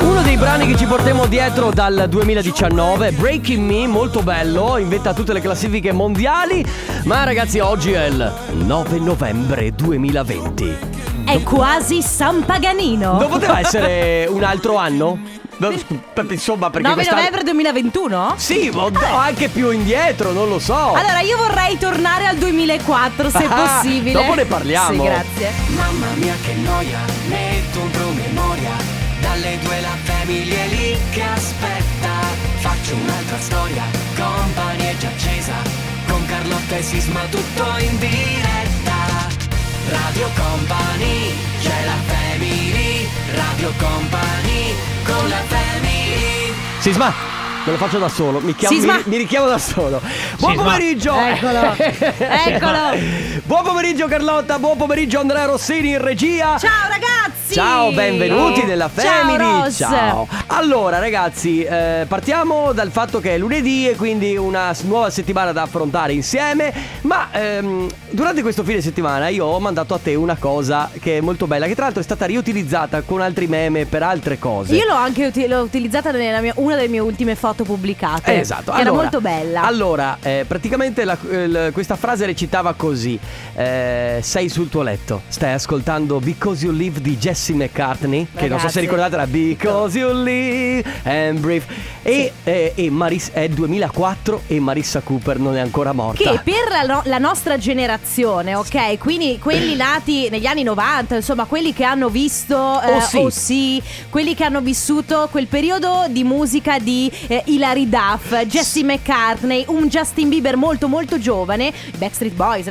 Uno dei brani che ci portiamo dietro dal 2019, Breaking Me, molto bello, inventa tutte le classifiche mondiali, ma ragazzi oggi è il 9 novembre 2020. È quasi San Paganino. Non poteva essere un altro anno? No, Insomma, perché 9 quest'anno- novembre 2021? Sì, ma no, anche più indietro, non lo so. Allora io vorrei tornare al 2004 se Ah, possibile. dopo ne parliamo. Sì, grazie. Mamma mia che noia, due la famiglia è lì che aspetta Faccio un'altra storia, company è già accesa Con Carlotta e Sisma tutto in diretta Radio Company, c'è la family Radio Company, con la family Sisma, me lo faccio da solo, mi, chiamo, Sisma. mi, mi richiamo da solo. Buon Sisma. pomeriggio! Eccolo. Eccolo. Buon pomeriggio Carlotta, buon pomeriggio Andrea Rossini in regia. Ciao ragazzi! Ciao, benvenuti nella Family. Ciao. Ciao. Allora, ragazzi, eh, partiamo dal fatto che è lunedì e quindi una nuova settimana da affrontare insieme. Ma ehm, durante questo fine settimana io ho mandato a te una cosa che è molto bella, che tra l'altro è stata riutilizzata con altri meme per altre cose. Io l'ho anche uti- l'ho utilizzata nella mia- una delle mie ultime foto pubblicate. Eh, Esatto, Che era allora- molto bella. Allora, eh, praticamente la- il- questa frase recitava così: eh, Sei sul tuo letto, stai ascoltando Because You Live di Jesse McCartney. Che non so se Ragazzi. ricordate, era Because You Live and Breathe. E, eh, e Maris- è 2004 e Marissa Cooper non è ancora morta. Che per la, no- la nostra generazione, ok? Quindi quelli nati negli anni 90, insomma, quelli che hanno visto eh, Oh sì. oh sì, quelli che hanno vissuto quel periodo di musica di eh, Hilary Duff, Jesse McCartney, un Justin Bieber molto molto giovane, Backstreet Boys,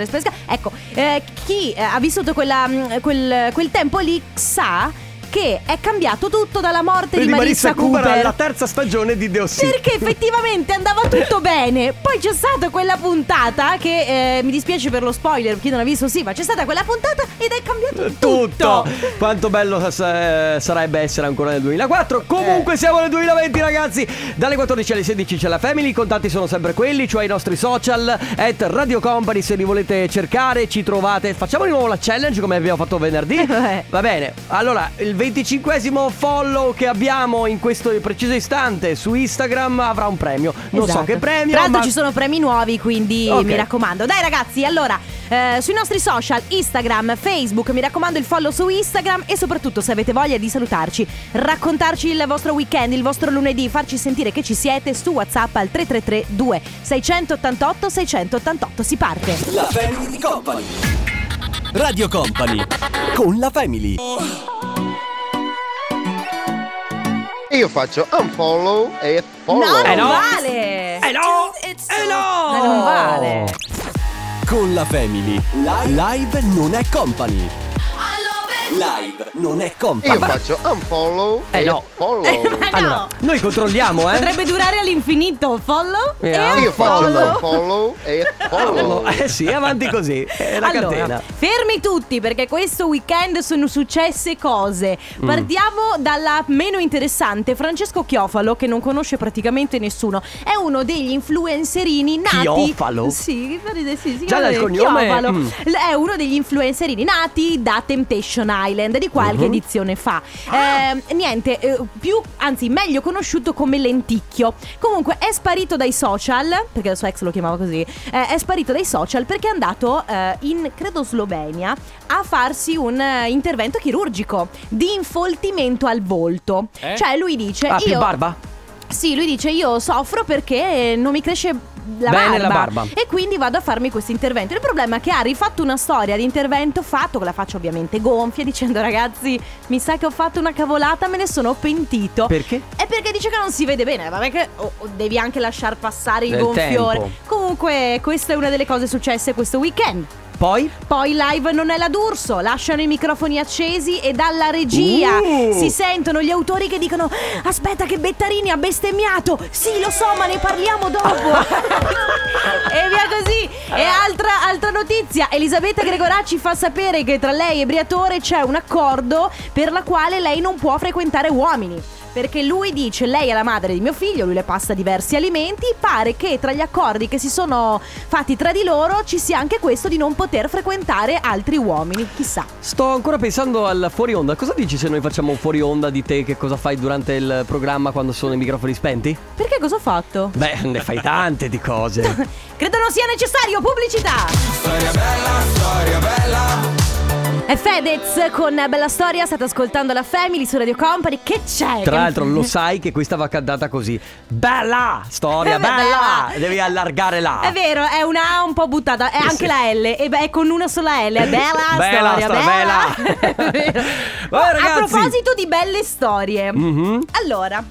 ecco, eh, chi eh, ha vissuto quella, mh, quel, quel tempo lì sa che è cambiato tutto dalla morte Di di Marissa, Cooper Cooper. alla terza stagione di The O.C. Perché effettivamente andava tutto bene. Poi c'è stata quella puntata che eh, mi dispiace per lo spoiler, chi non ha visto sì, ma c'è stata quella puntata ed è cambiato tutto. Tutto. Quanto bello sa- sarebbe essere ancora nel 2004. Comunque siamo nel 2020 ragazzi. Dalle 14 alle 16 c'è la Family, i contatti sono sempre quelli, cioè i nostri social at Radio Company se li volete cercare, ci trovate. Facciamo di nuovo la challenge come abbiamo fatto venerdì. Eh. Va bene. Allora, il 25esimo follow che abbiamo in questo preciso istante su Instagram avrà un premio. Non so Esatto. che premio, Tra l'altro ma ci sono premi nuovi, quindi Ok. mi raccomando. Dai ragazzi, allora, eh, sui nostri social, Instagram, Facebook, mi raccomando il follow su Instagram e soprattutto se avete voglia di salutarci, raccontarci il vostro weekend, il vostro lunedì, farci sentire che ci siete su WhatsApp al 333 2 688 688. Si parte. La Family di Company. Radio Company. Con la Family. Io faccio unfollow e follow. No, non Eh no. vale! Eh no! Eh no! Ma non vale. Con la Family. Live non è company. Live non è company. Io faccio unfollow Eh e no. follow. Ma no. Allora, noi controlliamo, eh. Potrebbe durare all'infinito. Follow Eh, e Io faccio follow. unfollow e follow. Eh sì, avanti così. È la allora, catena. fermi tutti perché questo weekend sono successe cose. Mm. Partiamo dalla meno interessante. Francesco Chiofalo, che non conosce praticamente nessuno, è uno degli influencerini nati. Chiofalo? Sì, sì, sì, si Già dal cognome, Chiofalo. mm. È uno degli influencerini nati da Temptation Island di qualche Mhm. edizione fa. Ah. Eh, niente, eh, più, anzi, meglio conosciuto come Lenticchio. Comunque è sparito dai social, perché il suo ex lo chiamava così. eh, è sparito dai social perché è andato eh, in, credo, Slovenia a farsi un eh, intervento chirurgico di infoltimento al volto. Cioè, lui dice: Ah, più Io. barba? Sì, lui dice io soffro perché non mi cresce la Bene barba, la barba. e quindi vado a farmi questo intervento. Il problema è che ha rifatto una storia di intervento fatto con la faccia ovviamente gonfia dicendo ragazzi mi sa che ho fatto una cavolata, me ne sono pentito. Perché? È perché dice che non si vede bene, vabbè che oh, oh, devi anche lasciar passare il Del gonfiore. tempo. Comunque questa è una delle cose successe questo weekend. Poi? Poi live non è la d'Urso, lasciano i microfoni accesi e dalla regia Uh. si sentono gli autori che dicono aspetta che Bettarini ha bestemmiato, sì lo so ma ne parliamo dopo. e via così. E altra, altra notizia, Elisabetta Gregoracci fa sapere che tra lei e Briatore c'è un accordo per la quale lei non può frequentare uomini. Perché lui dice lei è la madre di mio figlio, lui le passa diversi alimenti, pare che tra gli accordi che si sono fatti tra di loro ci sia anche questo di non poter frequentare altri uomini, chissà. Sto ancora pensando al fuori onda. Cosa dici se noi facciamo un fuori onda di te? Che cosa fai durante il programma quando sono i microfoni spenti? Perché cosa ho fatto? Beh, ne fai tante di cose. Credo non sia necessario pubblicità. Storia bella, storia bella. È Fedez con Bella Storia, state ascoltando la Family su Radio Company. Che c'è? Tra l'altro lo sai che questa va cantata così. Bella storia, bella! bella. Devi allargare la. È vero, è una A un po' buttata, è anche la L, e beh, è con una sola L, è bella, Bella, storia, storia, bella. bella. Vabbè, A proposito di belle storie, Mhm. allora...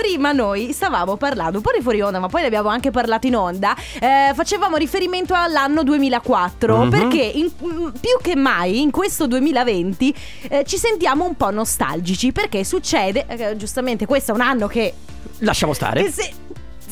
Prima noi stavamo parlando un po' di fuori onda, ma poi ne abbiamo anche parlato in onda. eh, facevamo riferimento all'anno 2004 Mhm. perché in- mm, più che mai in questo 2020 eh, ci sentiamo un po' nostalgici perché succede, eh, giustamente questo è un anno che Lasciamo stare. che se,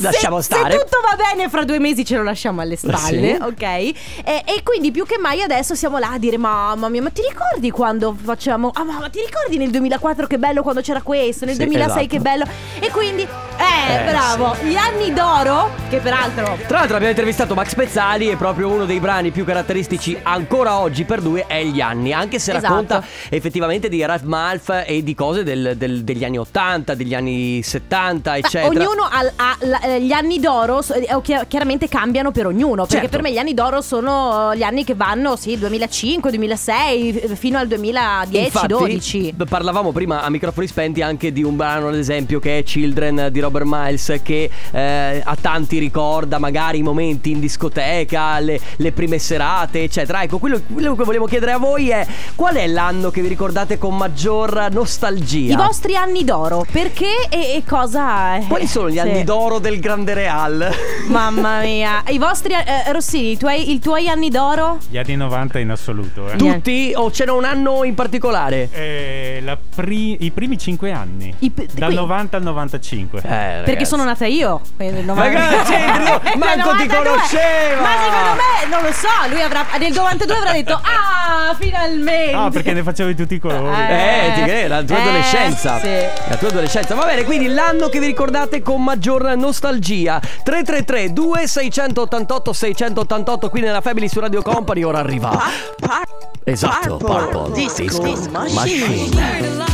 Lasciamo stare. Se tutto va bene, fra due mesi ce lo lasciamo alle spalle, Sì. ok? E, e quindi più che mai adesso siamo là a dire: Mamma mia, ma ti ricordi quando facevamo. Ah, ma ti ricordi nel 2004 che bello quando c'era questo? Nel Sì, 2006 esatto. che bello. E quindi, eh, Eh, bravo, gli anni d'oro, che peraltro. Tra l'altro abbiamo intervistato Max Pezzali e proprio uno dei brani più caratteristici ancora oggi per lui è Gli anni, anche se Esatto. racconta effettivamente di Ralph Malf e di cose del- del- degli anni 80, degli anni 70, Ma eccetera. ognuno ha, ha la- eh, gli anni d'oro, so- eh, chi- chiaramente cambiano per ognuno. Perché Certo. per me gli anni d'oro sono gli anni che vanno, sì, 2005, 2006, eh, fino al 2010, Infatti, 12. b- Parlavamo prima a microfoni spenti anche di un brano, ad esempio, che è Children di Robert Miles, che eh, a tanti ricorda magari i momenti in discoteca, le, le prime serate, eccetera. Ecco, quello, quello che volevo chiedere a voi è qual è l'anno che vi ricordate con maggior nostalgia? I vostri anni d'oro, perché e, e cosa... eh, Quali sono gli sì. anni d'oro del Grande Real? Mamma mia, i vostri... eh, Rossini, i tuoi, i tuoi anni d'oro? Gli anni 90 in assoluto, eh. Tutti o c'era un anno in particolare? Eh, la pri- I primi 5 anni. I p- Dal qui- 90 al 95. Perché sono nata io. quindi nel 90. Ragazzi, Nel manco ti 92. conosceva! Ma secondo me, non lo so, lui avrà nel 92 avrà detto "Ah, finalmente". Ah, perché ne facevi tutti i colori. Eh, ti credo, la tua Eh, adolescenza. sì. La tua adolescenza. Va bene, quindi l'anno che vi ricordate con maggior nostalgia. 333 2688 688 qui nella Family su Radio Company ora arriva. Esatto, Purple Disco, Machine.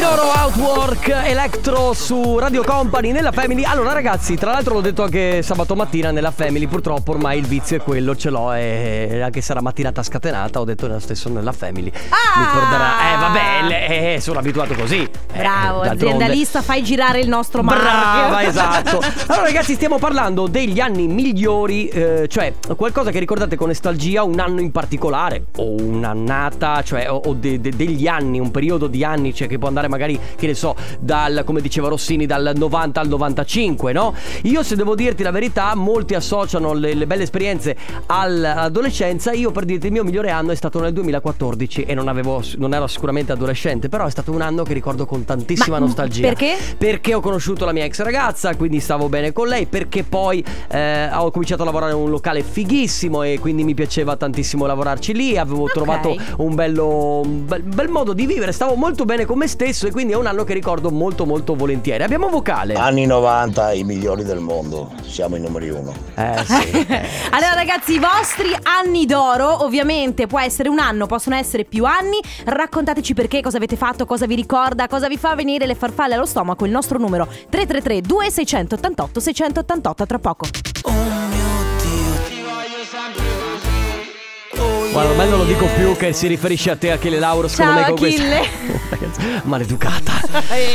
Di loro Outwork Electro su Radio Company nella Family. Allora ragazzi, tra l'altro l'ho detto anche sabato mattina nella Family, purtroppo ormai il vizio è quello, ce l'ho e anche se era mattinata scatenata, ho detto lo stesso nella Family. Ah! Mi ricorderà. Eh vabbè, eh, sono abituato così. Eh, Bravo, d'altronde. aziendalista, fai girare il nostro marchio. Brava, esatto. Allora, ragazzi, stiamo parlando degli anni migliori, eh, cioè qualcosa che ricordate con nostalgia, un anno in particolare, o un'annata, cioè, o, o de- de- degli anni, un periodo di anni, cioè che può andare magari, che ne so, dal, come diceva Rossini, dal 90 al 95, no? Io, se devo dirti la verità, molti associano le, le belle esperienze all'adolescenza. Io, per dirti, il mio migliore anno è stato nel 2014 e non, avevo, non ero sicuramente adolescente, però è stato un anno che ricordo con tantissima Ma, nostalgia. perché? Perché ho conosciuto la mia ex ragazza, quindi stavo bene con lei. Perché poi eh, ho cominciato a lavorare in un locale fighissimo e quindi mi piaceva tantissimo lavorarci lì. Avevo Ok. trovato un bello un bel, bel modo di vivere. Stavo molto bene con me stesso e quindi è un anno che ricordo molto, molto volentieri. Abbiamo vocale. Anni 90 i migliori del mondo, siamo i numeri uno. Eh sì. Allora ragazzi, i vostri anni d'oro, ovviamente può essere un anno, possono essere più anni. Raccontateci perché, cosa avete fatto, cosa vi ricorda, cosa vi fa venire le farfalle allo stomaco. Il nostro numero 333 2688 688 tra poco. Guarda, ormai non lo dico più che si riferisce a te, Achille Lauro, secondo Ciao, me con questa- Achille. Ragazzi, Maleducata.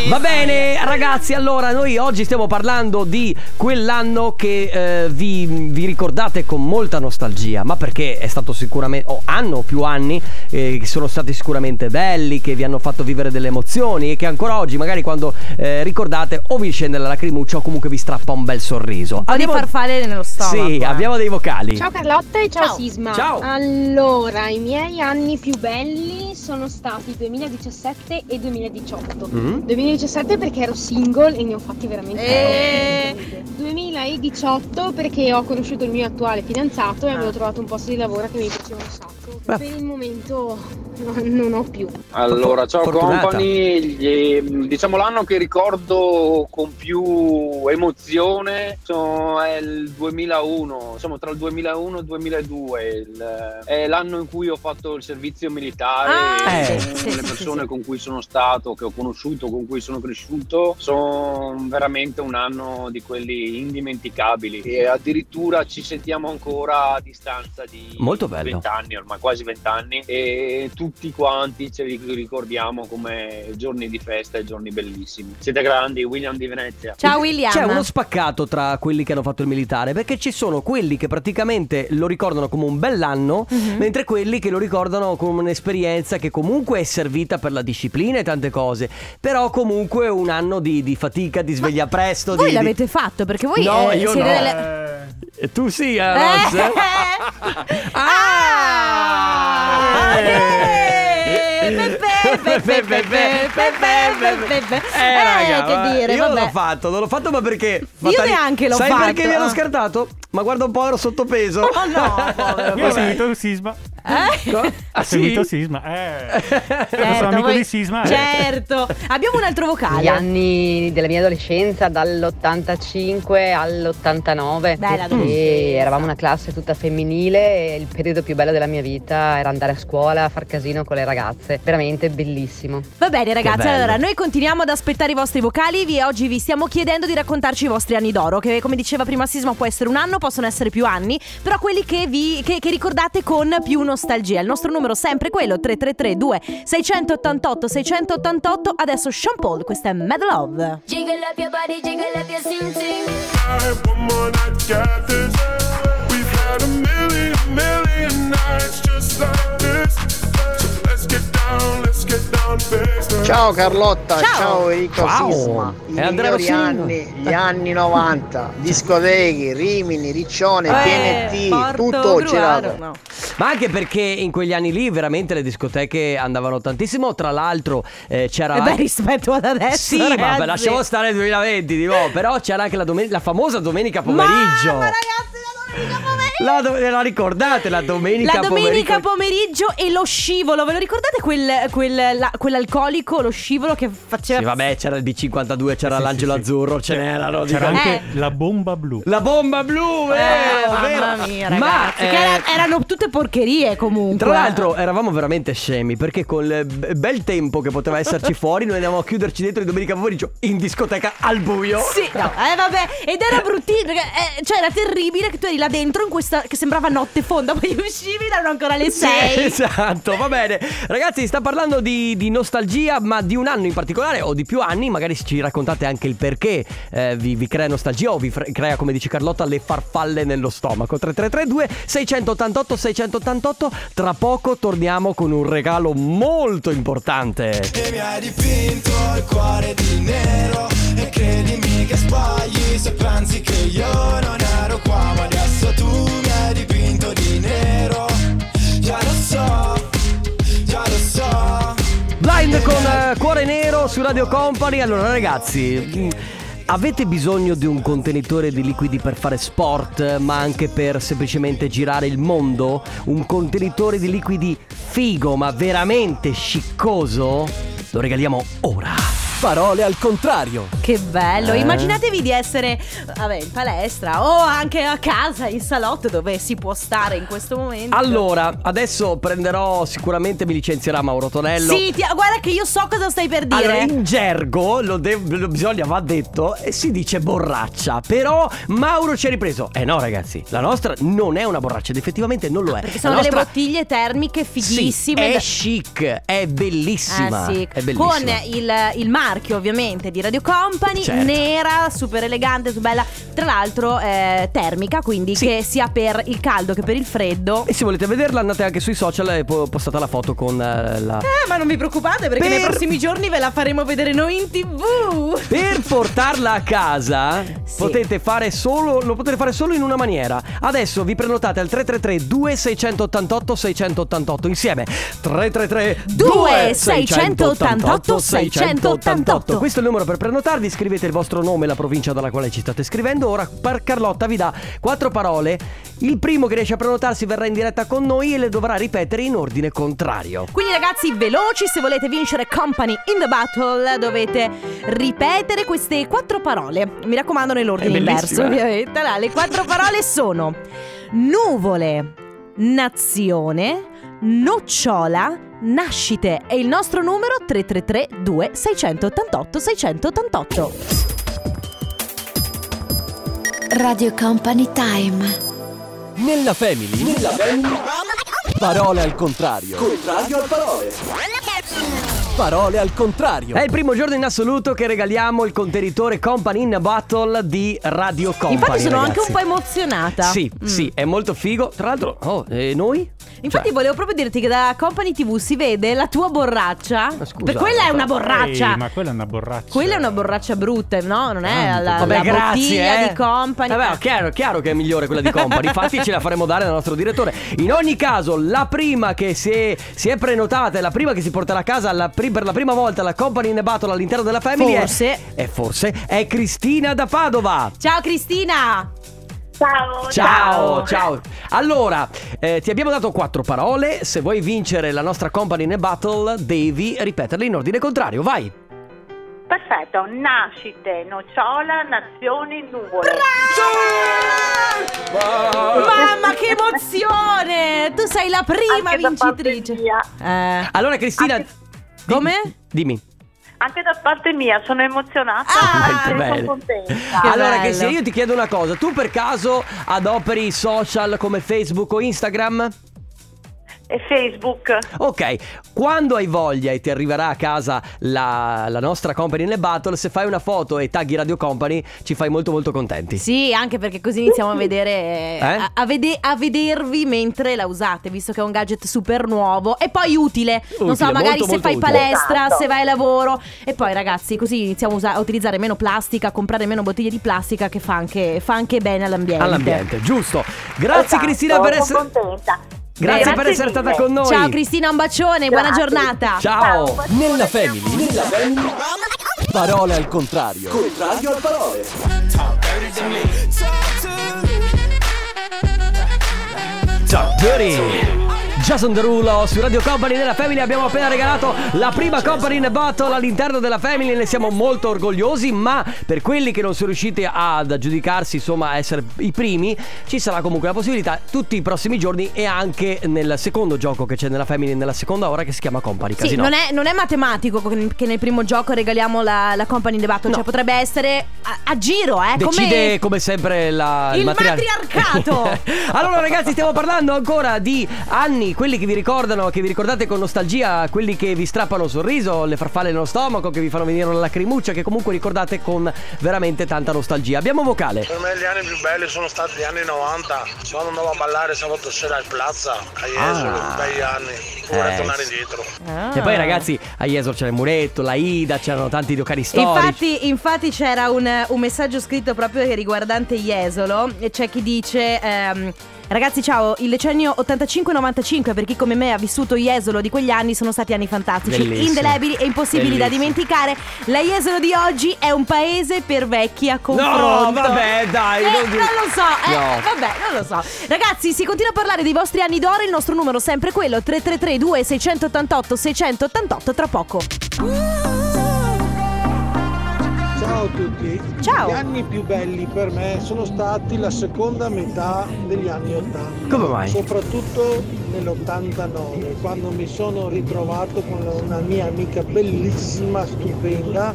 Va bene, ragazzi, allora noi oggi stiamo parlando di quell'anno che eh, vi, vi ricordate con molta nostalgia, ma perché è stato sicuramente, o hanno più anni, eh, che sono stati sicuramente belli, che vi hanno fatto vivere delle emozioni e che ancora oggi, magari quando eh, ricordate, o vi scende la lacrimuccia o comunque vi strappa un bel sorriso. Un po' di farfalle nello stomaco. Sì, eh. abbiamo dei vocali. Ciao Carlotta e ciao, Ciao. Sisma. Ciao. Allora, i miei anni più belli sono stati 2017 e 2018. Mm. 2017 perché ero single e ne ho fatti veramente Eh. tante. 2018 perché ho conosciuto il mio attuale fidanzato e Ah. avevo trovato un posto di lavoro che mi piaceva un sacco. Beh. Per il momento no- non ho più. Allora, ciao Fortunata. company, gli- diciamo l'anno che ricordo con più emozione so, è il 2001, insomma tra il 2001 e il 2002, il- è l'anno in cui ho fatto il servizio militare, Ah, Eh. con sì, le persone sì. con cui sono stato, che ho conosciuto, con cui sono cresciuto, sono veramente un anno di quelli indimenticabili e addirittura ci sentiamo ancora a distanza di Molto bello. 20 anni, ormai quasi 20 anni e tutti quanti ce li ricordiamo come giorni di festa e giorni bellissimi. Siete grandi, William di Venezia. Ciao William. C'è uno spaccato tra quelli che hanno fatto il militare, perché ci sono quelli che praticamente lo ricordano come un bell'anno, Mhm. mentre quelli che lo ricordano come un'esperienza che comunque è servita per la disciplina e tante cose, però comunque un anno di, di fatica, di sveglia presto. Voi di- di- l'avete fatto perché voi No, eh, io siete no. delle... E tu sì, eh, Eh. Ross? Ah! Eh, Pepe, Eh, raga, che dire, io non l'ho fatto, non l'ho fatto ma perché? Io neanche l'ho Sai fatto, perché mi hanno scartato? Ma guarda un po' ero sottopeso Oh no, povero, Io ho povero. seguito il sisma. Eh? Co- Ho Ah, sì? seguito il sisma. Eh. Certo, sono amico voi- di Sisma. eh. Certo. Abbiamo un altro Gli vocale. anni della mia adolescenza, dall'85 all'89. Bella E eravamo una classe tutta femminile e il periodo più bello della mia vita era andare a scuola, far casino con le ragazze. Veramente bellissimo. Va bene ragazzi, allora noi continuiamo ad aspettare i vostri vocali vi, oggi vi stiamo chiedendo di raccontarci i vostri anni d'oro che come diceva prima Sisma può essere un anno, possono essere più anni, però quelli che, vi, che, che ricordate con più nostalgia. Il nostro numero è sempre quello 3332 688 688 adesso Sean Paul, questa è Mad Love. Jiggle up your body, jiggle up your sing sing. Ciao Carlotta, Ciao. ciao, Enrico Ciao. Sisma. I Andrea migliori anni, gli anni 90, discoteche, Rimini, Riccione, Eh, TNT, Porto tutto Gruaro, girato. no. Ma anche perché in quegli anni lì veramente le discoteche andavano tantissimo. Tra l'altro eh, c'era. E beh anche- rispetto ad adesso Sì, ragazzi. vabbè, lasciamo stare il 2020, di nuovo, però c'era anche la, domen- la famosa domenica pomeriggio. Ma, ma ragazzi, la domenica pomeriggio. La, do- la ricordate la domenica La domenica pomeriggio? pomeriggio e lo scivolo, ve lo ricordate quel, quel- la- quell'alcolico, lo scivolo che faceva... Sì, vabbè, c'era il B52, c'era Sì, l'angelo sì, sì. azzurro, ce n'erano. C'era anche Eh. la bomba blu. La bomba blu, Eh, vero. mamma mia, Ma ragazzi, che eh, era- erano tutte porcherie comunque. Tra l'altro eravamo veramente scemi perché col bel tempo che poteva esserci fuori noi andavamo a chiuderci dentro di domenica pomeriggio in discoteca al buio. Sì, no, eh vabbè, ed era perché, eh, cioè era terribile che tu eri là dentro in questa, che sembrava notte fonda, poi uscivi, erano ancora le Sì, 6. esatto, va bene. Ragazzi, si sta parlando di, di nostalgia, ma di un anno in particolare o di più anni. Magari ci raccontate anche il perché eh, vi, vi crea nostalgia o vi fre- crea, come dice Carlotta, le farfalle nello stomaco. 3332 688 688. Tra poco torniamo con un regalo molto importante. E mi hai dipinto il cuore di nero E credimi che sbagli se pensi che io Con eh, Cuore Nero su Radio Company. Allora, ragazzi. mh, Avete bisogno di un contenitore di liquidi per fare sport, ma anche per semplicemente girare il mondo? Un contenitore di liquidi figo, ma veramente sciccoso? Lo regaliamo ora. Parole al contrario. Che bello, Eh. immaginatevi di essere vabbè, in palestra o anche a casa, in salotto dove si può stare in questo momento. Allora, adesso prenderò, sicuramente mi licenzierà Mauro Tonello. Sì, ti- guarda che io so cosa stai per dire. Allora, in gergo, lo, de- lo bisogna, va detto, e si dice borraccia. Però Mauro ci ha ripreso. Eh no, ragazzi, la nostra non è una borraccia, ed effettivamente non lo è. Perché sono La delle nostra- bottiglie termiche fighissime. Sì, da- è chic, è bellissima. Eh sì, È bellissima. con il, il marchio ovviamente di Radio Company Certo. nera, super elegante, super bella. Tra l'altro eh, termica, quindi che sia per il caldo che per il freddo. E se volete vederla andate anche sui social e po- postate la foto con eh, la... Eh, ma non vi preoccupate perché Per- nei prossimi giorni ve la faremo vedere noi in tv. Per portarla a casa potete fare solo lo potete fare solo in una maniera. Adesso vi prenotate al 333 2688 688 insieme. 333 2688 688. Questo è il numero per prenotarvi, scrivete il vostro nome e la provincia dalla quale ci state scrivendo. Ora Carlotta vi dà quattro parole. Il primo che riesce a prenotarsi verrà in diretta con noi e le dovrà ripetere in ordine contrario. Quindi ragazzi veloci, se volete vincere Company in the Battle dovete ripetere queste quattro parole. Mi raccomando nell'ordine inverso, eh. ovviamente. Allora, le quattro parole sono nuvole, nazione, nocciola, nascite e il nostro numero 333 2688 688. Radio Company Time. Nella family. Nella family. Parole al contrario. Contrario al parole. Parole al contrario. È il primo giorno in assoluto che regaliamo il contenitore Company in a Battle di Radio Company. Infatti sono anche ragazzi. un po' emozionata. Sì, Mm. sì, è molto figo. Tra l'altro, oh, e noi? Infatti volevo proprio dirti che da Company TV si vede la tua borraccia. per quella è una borraccia. Ehi, ma quella è una borraccia. Quella è una borraccia brutta, no? Non è la, la Vabbè, grazie. bottiglia eh. di Company. Vabbè, chiaro, chiaro che è migliore quella di Company. Infatti, ce la faremo dare dal nostro direttore. In ogni caso, la prima che si è, si è prenotata, e la prima che si porterà a casa la pri- per la prima volta la Company in Battle all'interno della Family è- Forse. è, forse è Cristina da Padova. Ciao Cristina! Ciao. Ciao, ciao. Allora, eh, ti abbiamo dato quattro parole. Se vuoi vincere la nostra Company in a Battle, devi ripeterle in ordine contrario. Vai. Perfetto, nascite, nocciola, nazioni, nuvole. Mamma che emozione! Tu sei la prima Anche vincitrice. Eh, Allora, Cristina. Come? Dimmi. Anche da parte mia sono emozionata Molto e sono contenta. Che allora, bello. Cristina, io ti chiedo una cosa. Tu per caso adoperi i social come Facebook o Instagram? E Facebook. Ok, quando hai voglia e ti arriverà a casa la, la nostra Company nel Battle, se fai una foto e tagli Radio Company, ci fai molto molto contenti. Sì, anche perché così iniziamo a vedere Eh? a, a vede- a vedervi mentre la usate, visto che è un gadget super nuovo e poi utile. non so, Utile, magari molto, se molto fai utile. palestra, Esatto. se vai a lavoro e poi ragazzi, così iniziamo a, usa- a utilizzare meno plastica, a comprare meno bottiglie di plastica che fa anche, fa anche bene all'ambiente. All'ambiente, giusto. Grazie Esatto, Cristina per essere Sono contenta. Grazie Grazie per essere mille. stata con noi. Ciao Cristina, un bacione, buona Grazie. giornata. Ciao. Nella family. Nella family. Parole al contrario. Contrario al parole. Ciao, Dirty. Jason Derulo su Radio Company della Family abbiamo appena regalato la prima Company in Battle all'interno della Family ne siamo molto orgogliosi ma per quelli che non sono riusciti ad aggiudicarsi insomma a essere i primi ci sarà comunque la possibilità tutti i prossimi giorni e anche nel secondo gioco che c'è nella Family nella seconda ora che si chiama Company Sì, Casino non è, non è matematico che nel primo gioco regaliamo la, la Company in the Battle, No. cioè potrebbe essere a, a giro, eh? Decide come... come sempre la, Il materiale. matriarcato. allora ragazzi stiamo parlando ancora di anni Quelli che vi ricordano Che vi ricordate con nostalgia Quelli che vi strappano il sorriso Le farfalle nello stomaco Che vi fanno venire una lacrimuccia Che comunque ricordate con veramente tanta nostalgia Abbiamo vocale Per me gli anni più belli sono stati gli anni 90, quando andavo a ballare sabato sera al Plaza, a Jesolo, Ah. bei anni, vorrei Eh, tornare indietro. E poi ragazzi a Jesolo c'era il muretto La Ida C'erano tanti locali storici Infatti, infatti c'era un, un messaggio scritto proprio riguardante Jesolo e c'è chi dice... ehm, Ragazzi ciao, il decennio 85-95 per chi come me ha vissuto Jesolo di quegli anni sono stati anni fantastici, Bellissimo. indelebili e impossibili da Bellissimo. dimenticare. La Jesolo di oggi è un paese per vecchi a confronto. vabbè, dai, Eh, non lo so, eh, No. vabbè, non lo so. Ragazzi, si continua a parlare dei vostri anni d'oro, il nostro numero è sempre quello 333 2688 688 tra poco. Ciao a tutti. Ciao. Gli anni più belli per me sono stati la seconda metà degli anni 80. Come mai? Soprattutto nell'89, quando mi sono ritrovato con una mia amica bellissima, stupenda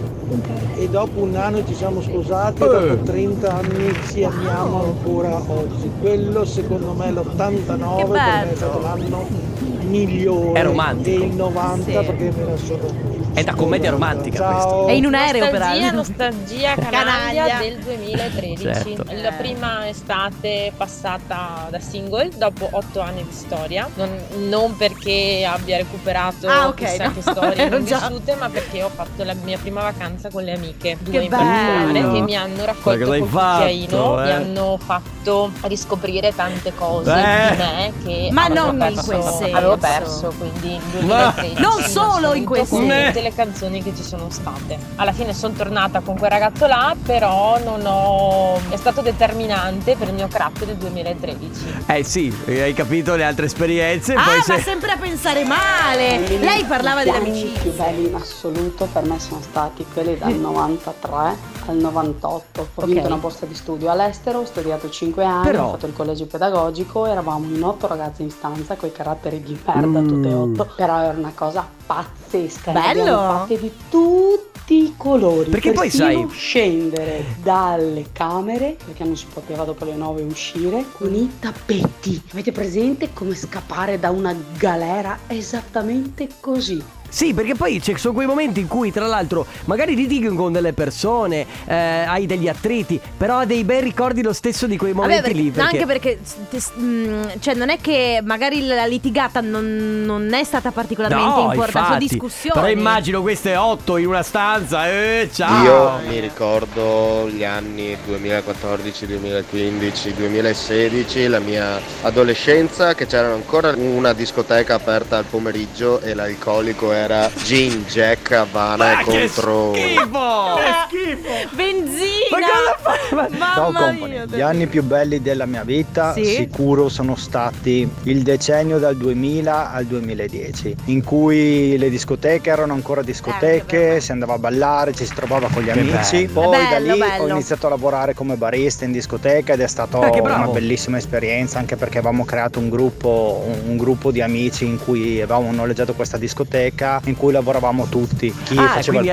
e dopo un anno ci siamo sposati e Eh. dopo 30 anni ci amiamo ancora oggi. Quello secondo me l'89 per me è stato l'anno migliore È romantico. del 90 Sì. perché me la sono È da commedia romantica Ciao. È in un aereo nostalgia, peraltro. nostalgia canaglia, Canaglia. del 2013. Certo. La prima estate passata da single dopo otto anni di storia. Non, non perché abbia recuperato Ah, ok, chissà no. che storie non vissute, ma perché ho fatto la mia prima vacanza con le amiche, due Che in particolare, che mi hanno raccolto col cucchiaino, mi eh? hanno fatto riscoprire tante cose Eh. di me che Ma avevo non in perso, quel senso. avevo perso, quindi in Ma- 2013 Non solo in quel con senso. tutte le canzoni che ci sono state. Alla fine sono tornata con quel ragazzo là, però non ho... è stato determinante per il mio crack del 2013. Eh sì, hai capito le altre esperienze. Ah, poi ma se... sempre a pensare male. Lei parlava dell'amicizia. più belli in assoluto per me sono stati quelli dal 93 al 98. Ho vinto una borsa di studio all'estero, ho studiato 5 anni, Però- ho fatto il collegio pedagogico, eravamo in otto ragazze in stanza con i caratteri di merda, tutte e Mm. otto. Però era una cosa pazzesca. Bello. fatte di tutti i colori. Perché poi sai- scendere dalle camere, perché non si poteva dopo le 9 uscire, con i tappeti. Avete presente come scappare da una galera? Esattamente così. Sì, perché poi ci sono quei momenti in cui, tra l'altro, magari litighi con delle persone, eh, hai degli attriti, però hai dei bei ricordi lo stesso di quei momenti Vabbè, perché- lì. Perché... anche perché te- mm, cioè non è che magari la litigata non, non è stata particolarmente No, importante, sono discussioni. Però immagino queste otto in una stanza. Eh, ciao. Io mi ricordo gli anni 2014, 2015, 2016, la mia adolescenza che c'era ancora una discoteca aperta al pomeriggio e l'alcolico era Gin, Jack, Havana Ma e che contro schifo! Benzina! Ciao Mamma company, mia. gli anni più belli della mia vita Sì? sicuro sono stati il decennio dal 2000 al 2010 in cui le discoteche erano ancora discoteche, si andava a ballare, ci si trovava con gli Che amici, bello. poi da Bello, lì bello. ho iniziato a lavorare come barista in discoteca ed è stata Eh, che una bellissima esperienza anche perché avevamo creato un gruppo, un, un gruppo di amici in cui avevamo noleggiato questa discoteca in cui lavoravamo tutti, chi Ah, faceva il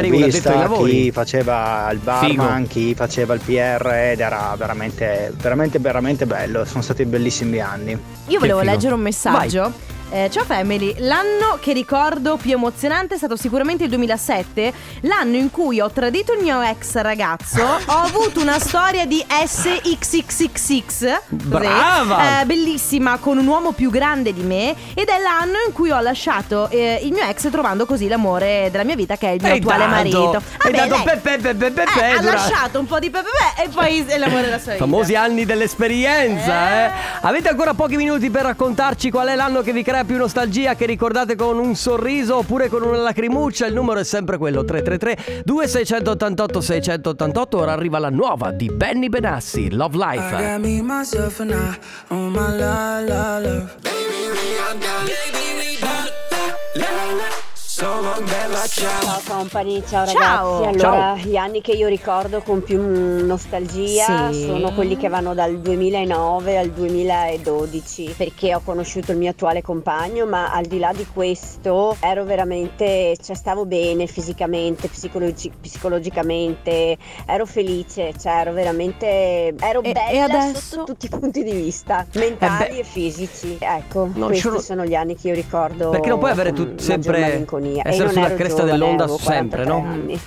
lavori. chi faceva il barman, Figo. chi faceva il PR ed era veramente, veramente, veramente bello. Sono stati bellissimi anni. Io volevo leggere un messaggio. Eh, ciao Family, l'anno che ricordo più emozionante è stato sicuramente il 2007, l'anno in cui ho tradito il mio ex ragazzo, ho avuto una storia di SXXXX, Brava! eh, bellissima, con un uomo più grande di me ed è l'anno in cui ho lasciato eh, il mio ex trovando così l'amore della mia vita che è il mio E attuale tanto- marito. tanto lei- pepe, pepe, pepe, eh, ha lasciato un po' di pepe e poi l'amore della sua vita. Famosi anni dell'esperienza, eh. Avete ancora pochi minuti per raccontarci qual è l'anno che vi crea più nostalgia, che ricordate con un sorriso oppure con una lacrimuccia. Il numero è sempre quello: 333 2688 688. Ora arriva la nuova di Benny Benassi, Love Life. me, myself and I on my la la love. Baby, we are done. Baby, we done. La, la, ciao. Ciao company, ciao ragazzi. Ciao. Allora, Ciao. gli anni che io ricordo con più nostalgia Sì. sono quelli che vanno dal 2009 al 2012, perché ho conosciuto il mio attuale compagno, ma al di là di questo ero veramente, cioè stavo bene fisicamente, psicologi- psicologicamente, ero felice, cioè ero veramente ero E- bella e adesso? sotto tutti i punti di vista, mentali Eh e fisici. Ecco, Non questi sono- sono gli anni che io ricordo Perché non puoi avere tu- sempre E essere sulla cresta dell'onda sempre, 43 no? anni.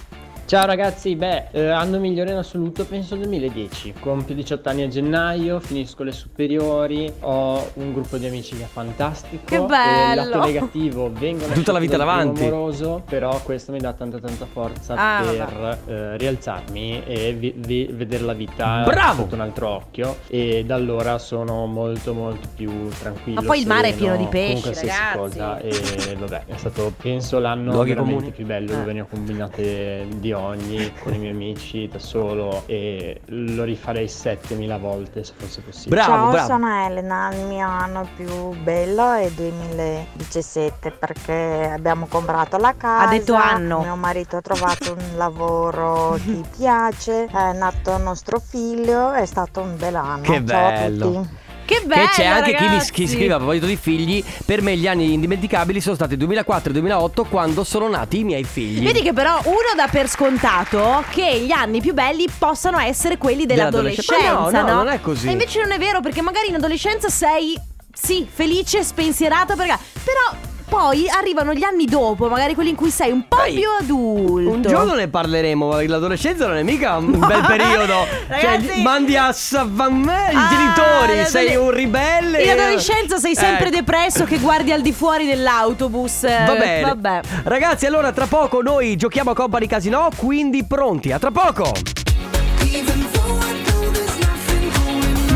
Ciao ragazzi, beh, eh, anno migliore in assoluto penso 2010. Compio 18 anni a gennaio, finisco le superiori, ho un gruppo di amici che è fantastico. Che bello! Il lato negativo vengo Tutta la vita davanti. amoroso, però questo mi dà tanta tanta forza Ah, per eh, rialzarmi e vi- vi- vedere la vita Bravo! sotto un altro occhio. E da allora sono molto molto più tranquillo. Ma poi il mare è sereno, pieno di pesci, ragazzi. cosa. E vabbè, è stato penso l'anno Luoghi veramente comuni. più bello Eh. dove ne ho combinate di ogni con i miei amici da solo e lo rifarei 7000 volte se fosse possibile. Bravo, Ciao, bravo. sono Elena. Il mio anno più bello è 2017 perché abbiamo comprato la casa. Ha detto anno. Mio marito ha trovato un lavoro che gli piace. È nato il nostro figlio. È stato un bel anno. Che Ciao a bello. Che bello, Che c'è anche chi, mi, ragazzi. chi scrive a proposito di figli. Per me gli anni indimenticabili sono stati 2004 e 2008 quando sono nati i miei figli. Vedi che però uno dà per scontato che gli anni più belli possano essere quelli dell'adolescenza, Dell'adolescenza. No, no, no? non è così. E invece non è vero perché magari in adolescenza sei sì, felice, spensierata perché però poi arrivano gli anni dopo, magari quelli in cui sei un po' Dai, più adulto. Un giorno ne parleremo, l'adolescenza non è mica un bel periodo. Ragazzi- cioè, mandi a savannare i Ah, genitori, sei un ribelle. In adolescenza sei sempre Eh, depresso che guardi al di fuori dell'autobus. eh, Va bene. Vabbè. Ragazzi, allora tra poco noi giochiamo a Company Casino, quindi pronti. A tra poco.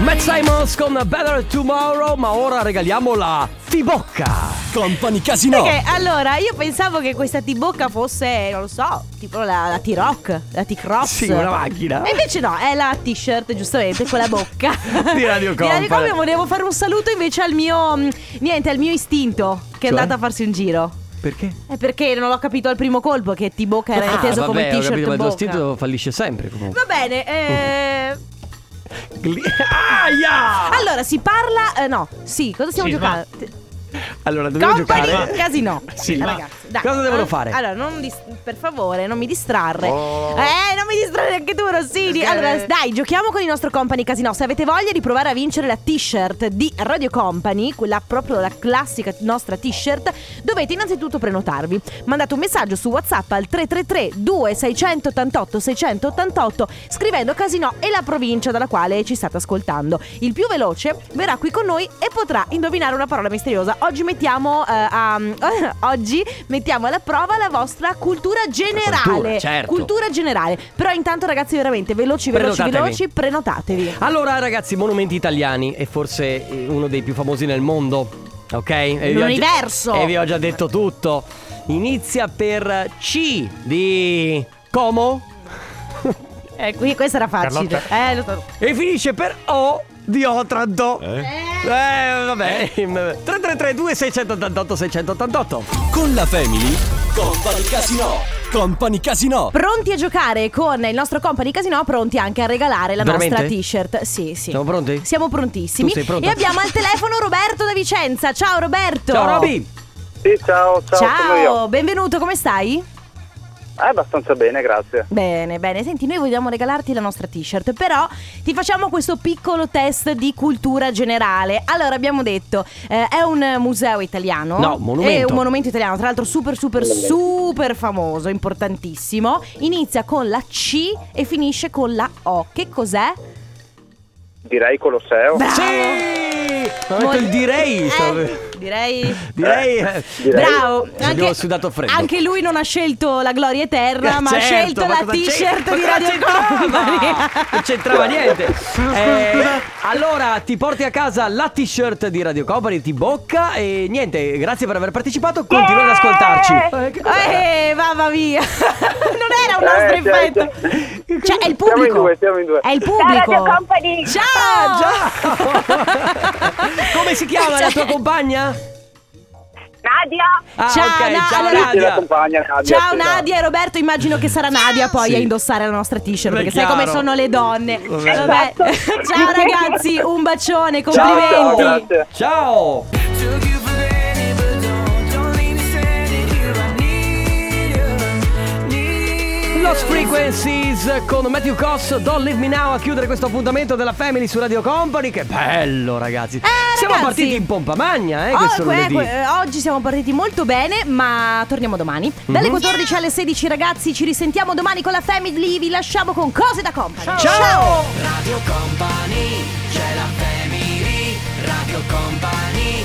Matt Simons con Better Tomorrow, ma ora regaliamo la Fibocca. Company Casino. Perché allora io pensavo che questa T-Bocca fosse, non lo so, tipo la, la T-Rock, la T-Cross. Sì, una macchina. E invece no, è la t-shirt, giustamente, con la bocca. Di Radio Di Radio Company. Company volevo fare un saluto invece al mio, mm, niente, al mio istinto, che è Cioè? andato a farsi un giro. Perché? È perché non l'ho capito al primo colpo che T-Bocca era Ah, inteso vabbè, come t-shirt capito, ma il tuo istinto fallisce sempre comunque. Va bene, eh... Gli- Aia! Allora, si parla... eh, no, sì, cosa stiamo Sì, giocando? Allora, dobbiamo Company giocare. Casino. Sì. ragazzi. Dai. Cosa devono fare? Allora, non dis- per favore, non mi distrarre. Oh. Eh, non mi distrarre anche tu, Rossini. Perché? Allora, dai, giochiamo con il nostro Company Casino. Se avete voglia di provare a vincere la t-shirt di Radio Company, quella proprio la classica nostra t-shirt, dovete innanzitutto prenotarvi. Mandate un messaggio su WhatsApp al 333 2688 688 scrivendo Casino e la provincia dalla quale ci state ascoltando. Il più veloce verrà qui con noi e potrà indovinare una parola misteriosa. Oggi mettiamo eh, a oggi mettiamo alla prova la vostra cultura generale. cultura, certo. Cultura generale. Però intanto ragazzi veramente veloci veloci veloci prenotatevi. Allora, ragazzi, monumenti italiani è forse eh, uno dei più famosi nel mondo. Ok? E vi ho già- L'universo. E vi ho già detto tutto. Inizia per C di Como Eh, qui questa era facile. Eh, lo so. e finisce per O di Otranto. Eh, vabbè. 333 2688 688. Con la Family. Company Casino. Company Casino. Pronti a giocare con il nostro company casino, pronti anche a regalare la Veramente? nostra t-shirt. Sì, sì. Siamo pronti? Siamo prontissimi. Tu sei pronta? E abbiamo al telefono Roberto da Vicenza. Ciao Roberto. Ciao Roby. Sì, ciao, ciao. Ciao, benvenuto, come stai? Eh, abbastanza bene, grazie. Bene, bene. Senti, noi vogliamo regalarti la nostra t-shirt, però ti facciamo questo piccolo test di cultura generale. Allora, abbiamo detto, eh, è un museo italiano. No, monumento. È un monumento italiano, tra l'altro super, super, super famoso, importantissimo. Inizia con la C e finisce con la O. Che cos'è? Direi Colosseo. Bravo. Sì! Detto Mol- il direi. Eh, direi... Direi. eh, Bravo, Abbiamo sudato freddo. anche lui non ha scelto la gloria eterna, Eh, ma ha certo, scelto ma la t-shirt di Radio? Company. Non c'entrava niente. Eh, allora, ti porti a casa la t-shirt di Radio Company, ti bocca e niente, grazie per aver partecipato. Continua ad ascoltarci. Eh, cos'è? Eh, mamma mia, non era un nostro Eh, cioè, effetto. Cioè, è il Siamo in pubblico. due, siamo in due. È il pubblico. Radio Company. Ciao! Come si chiama la tua compagna? Nadia. Ah, Ciao, ok, Na- ciao allora- Nadia. compagna, Nadia, Ciao Nadia e Roberto, immagino che sarà Nadia poi Sì. a indossare la nostra t-shirt, Beh, perché sai come chiaro. sono le donne. Vabbè. Vabbè. Ciao ragazzi, un bacione, Ciao, complimenti. grazie. Ciao. Lost Frequencies con Matthew Coss, Don't Leave Me Now a chiudere questo appuntamento della Family su Radio Company. Che bello, ragazzi! Siamo Eh, ragazzi. partiti in pompa magna, eh, Oh, questo que- lunedì. que- eh, oggi siamo partiti molto bene, ma torniamo domani. Dalle Mhm. 14 alle 16, ragazzi, ci risentiamo domani con la Family. Vi lasciamo con cose da company. Ciao. Radio Company, c'è la family, Radio Company,